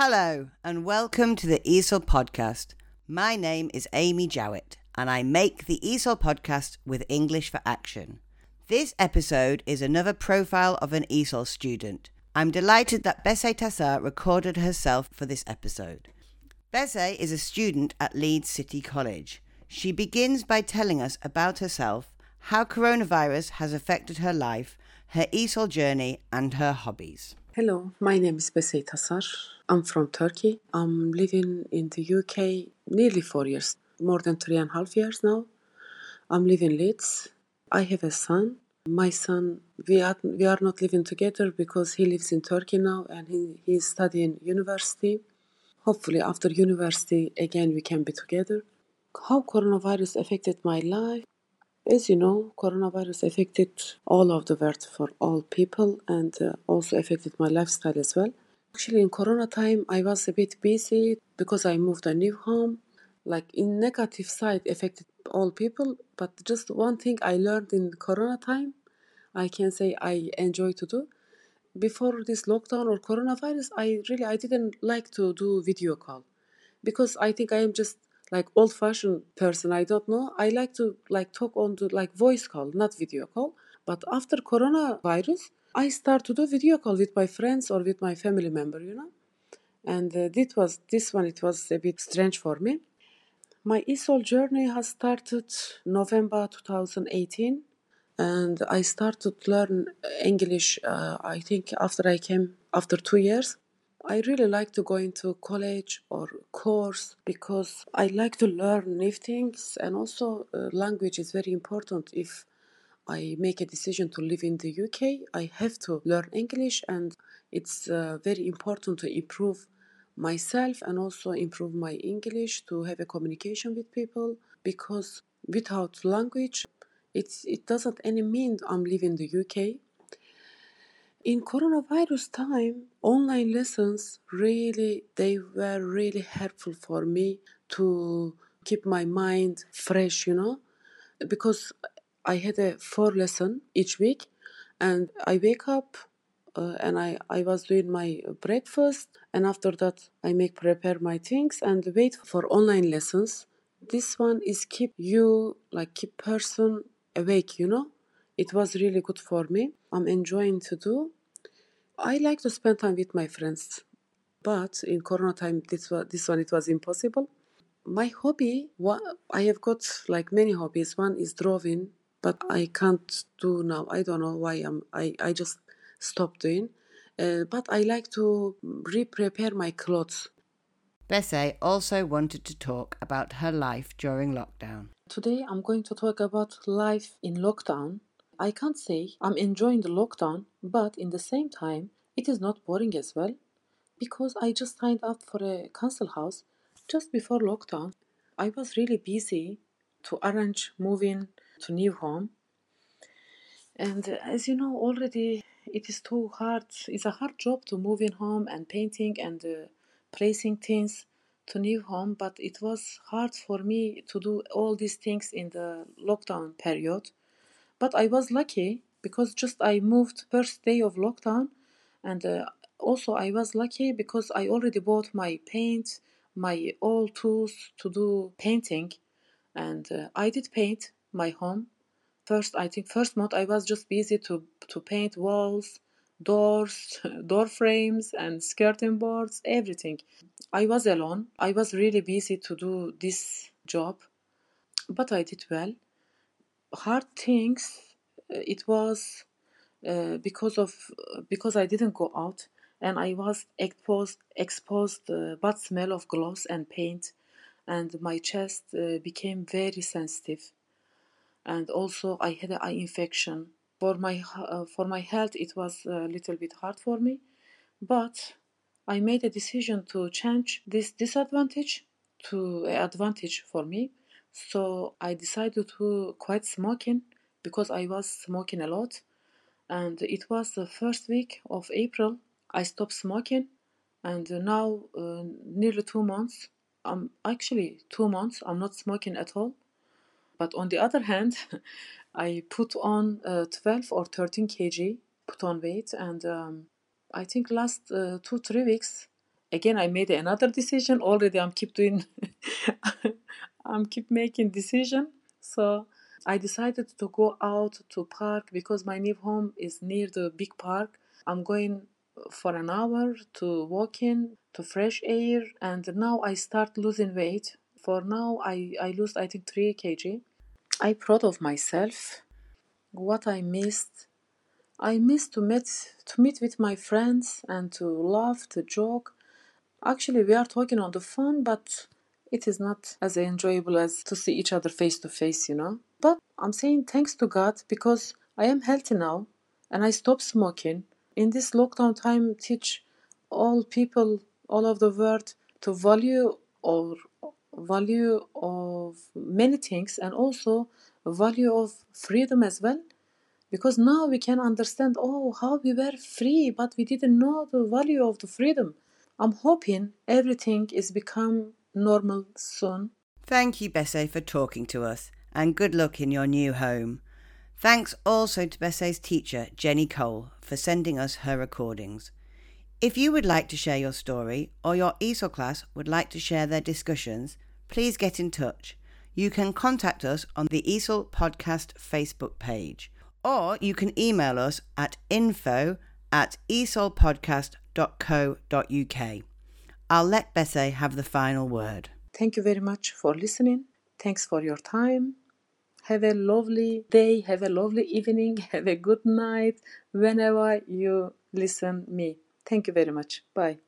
Hello, and welcome to the ESOL podcast. My name is Amy Jowett, and I make the ESOL podcast with English for Action. This episode is another profile of an ESOL student. I'm delighted that Besey Tasar recorded herself for this episode. Besey is a student at Leeds City College. She begins by telling us about herself, how coronavirus has affected her life, her ESOL journey, and her hobbies. Hello, my name is Besey Tasar. I'm from Turkey. I'm living in the UK nearly four years, more than three and a half years now. I'm living in Leeds. I have a son. My son, we are, we are not living together because he lives in Turkey now and he, he is studying university. Hopefully, after university, again, we can be together. How coronavirus affected my life? As you know, coronavirus affected all of the world for all people and uh, also affected my lifestyle as well. Actually, in Corona time, I was a bit busy because I moved a new home. Like in negative side, affected all people. But just one thing I learned in Corona time, I can say I enjoy to do. Before this lockdown or coronavirus, I really I didn't like to do video call because I think I am just like old fashioned person i don't know. I like to like talk on to like voice call not video call. But after coronavirus i start to do video call with my friends or with my family member you know? And uh, this was this one it was a bit strange for me. My esol journey has started november 2018 and i started to learn english uh, i think after i came after two years I really like to go into college or course because I like to learn new things and also uh, language is very important. If I make a decision to live in the UK I have to learn English and it's uh, very important to improve myself and also improve my English to have a communication with people because without language it's it doesn't any mean I'm living the UK in coronavirus time online lessons really they were really helpful for me to keep my mind fresh you know? Because i had a four lesson each week and i wake up uh, and I, I was doing my breakfast and after that i make prepare my things and wait for online lessons. This one is keep you like keep person awake you know? It was really good for me. I'm enjoying to do i like to spend time with my friends but in corona time this was this one it was impossible. My hobby what i have got like many hobbies. One is drawing but i can't do now. I don't know why i'm i, I just stopped doing. Uh, but i like to re-prepare my clothes. Besey also wanted to talk about her life during lockdown. Today I'm going to talk about life in lockdown. I can't say I'm enjoying the lockdown, but in the same time, it is not boring as well because I just signed up for a council house just before lockdown. I was really busy to arrange moving to new home. And uh, as you know already, it is too hard. It's a hard job to move in home and painting and uh, placing things to new home. But it was hard for me to do all these things in the lockdown period. But I was lucky because just I moved first day of lockdown, and uh, also I was lucky because I already bought my paint, my all tools to do painting, and uh, I did paint my home. First i think first month i was just busy to to paint walls doors door frames and skirting boards everything. I was alone. I was really busy to do this job but i did well hard things uh, it was uh, because of because i didn't go out and i was exposed exposed uh, bad smell of gloves and paint and my chest uh, became very sensitive and also I had an eye infection. For my uh, for my health, it was a little bit hard for me, but I made a decision to change this disadvantage to advantage for me. So I decided to quit smoking because I was smoking a lot, and it was the first week of April I stopped smoking, and now uh, nearly two months. I'm actually two months. I'm not smoking at all but on the other hand, I put on uh, 12 or 13 kg, put on weight, and um, I think last uh, two, three weeks, again i made another decision already i'm keep doing i'm keep making decision. So i decided to go out to park because my new home is near the big park. I'm going for an hour to walk in to fresh air and now i start losing weight. For now i i lose i think 3 kg. I proud of myself. What i missed? I miss to meet to meet with my friends and to laugh, to joke. Actually, we are talking on the phone, but it is not as enjoyable as to see each other face to face, you know. But I'm saying thanks to God because I am healthy now and I stopped smoking. In this lockdown time, teach all people all over the world to value or value of many things and also value of freedom as well because now we can understand oh how we were free but we didn't know the value of the freedom i'm hoping everything is become normal soon Thank you, Besey, for talking to us, and good luck in your new home. Thanks also to Besey's teacher, Jenny Cole, for sending us her recordings. If you would like to share your story, or your ESOL class would like to share their discussions, please get in touch. You can contact us on the ESOL Podcast Facebook page, or you can email us at info at esolpodcast.co.uk. I'll let Besey have the final word. thank you very much for listening. Thanks for your time. Have a lovely day. Have a lovely evening. Have a good night whenever you listen me. Thank you very much. Bye